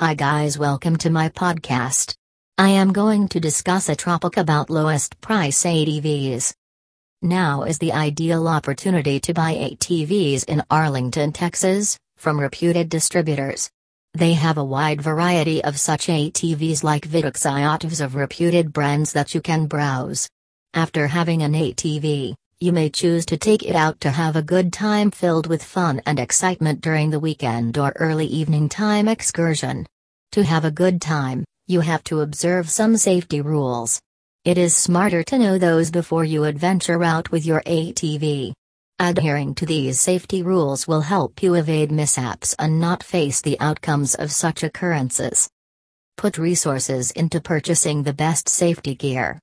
Hi guys, welcome to my podcast. I am going to discuss a topic about lowest price ATVs. Now is the ideal opportunity to buy ATVs in Arlington, Texas, from reputed distributors. They have a wide variety of such ATVs like Vitacci of reputed brands that you can browse. After having an ATV, you may choose to take it out to have a good time filled with fun and excitement during the weekend or early evening time excursion. To have a good time, you have to observe some safety rules. It is smarter to know those before you adventure out with your ATV. Adhering to these safety rules will help you evade mishaps and not face the outcomes of such occurrences. Put resources into purchasing the best safety gear.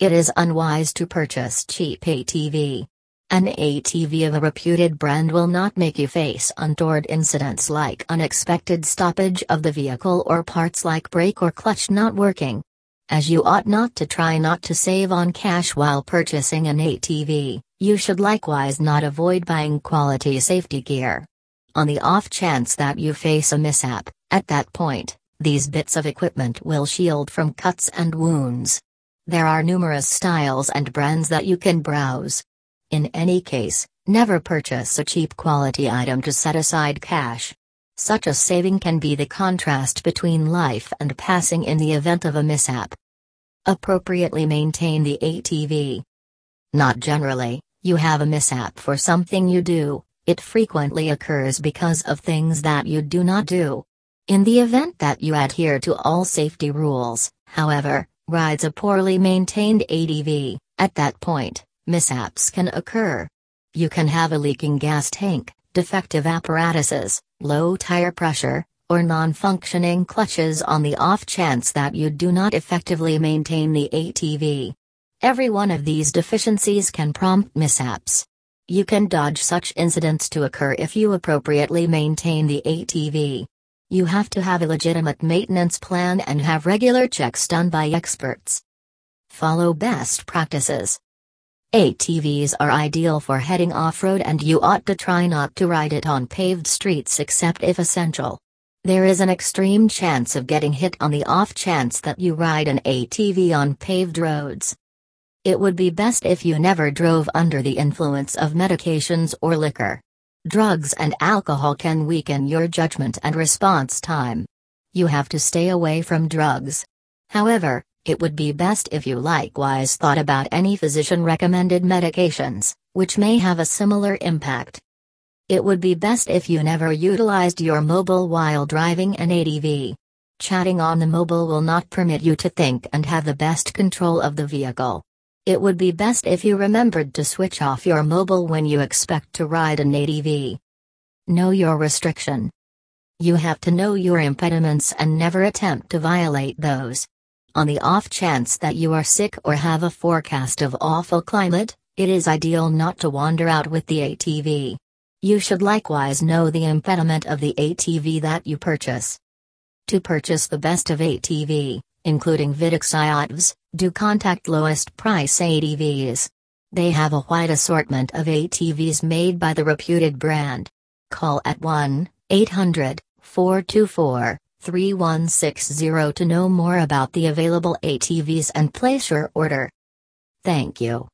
It is unwise to purchase cheap ATV. An ATV of a reputed brand will not make you face untoward incidents like unexpected stoppage of the vehicle or parts like brake or clutch not working. As you ought not to try not to save on cash while purchasing an ATV, you should likewise not avoid buying quality safety gear. On the off chance that you face a mishap, at that point, these bits of equipment will shield from cuts and wounds. There are numerous styles and brands that you can browse. In any case, never purchase a cheap quality item to set aside cash. Such a saving can be the contrast between life and passing in the event of a mishap. Appropriately maintain the ATV. Not generally, you have a mishap for something you do, it frequently occurs because of things that you do not do. In the event that you adhere to all safety rules, however, rides a poorly maintained ATV, at that point, mishaps can occur. You can have a leaking gas tank, defective apparatuses, low tire pressure, or non functioning clutches on the off chance that you do not effectively maintain the ATV. Every one of these deficiencies can prompt mishaps. You can dodge such incidents to occur if you appropriately maintain the ATV. You have to have a legitimate maintenance plan and have regular checks done by experts. Follow best practices. ATVs are ideal for heading off road and you ought to try not to ride it on paved streets except if essential. There is an extreme chance of getting hit on the off chance that you ride an ATV on paved roads. It would be best if you never drove under the influence of medications or liquor. Drugs and alcohol can weaken your judgment and response time. You have to stay away from drugs. However, it would be best if you likewise thought about any physician recommended medications, which may have a similar impact. It would be best if you never utilized your mobile while driving an ATV. Chatting on the mobile will not permit you to think and have the best control of the vehicle. It would be best if you remembered to switch off your mobile when you expect to ride an ATV. Know your restriction. You have to know your impediments and never attempt to violate those. On the off chance that you are sick or have a forecast of awful climate, it is ideal not to wander out with the ATV. You should likewise know the impediment of the ATV that you purchase. To purchase the best of ATV, including Vitacci do contact lowest price ATVs. They have a wide assortment of ATVs made by the reputed brand. Call at 1 800 424 3160 to know more about the available ATVs and place your order. Thank you.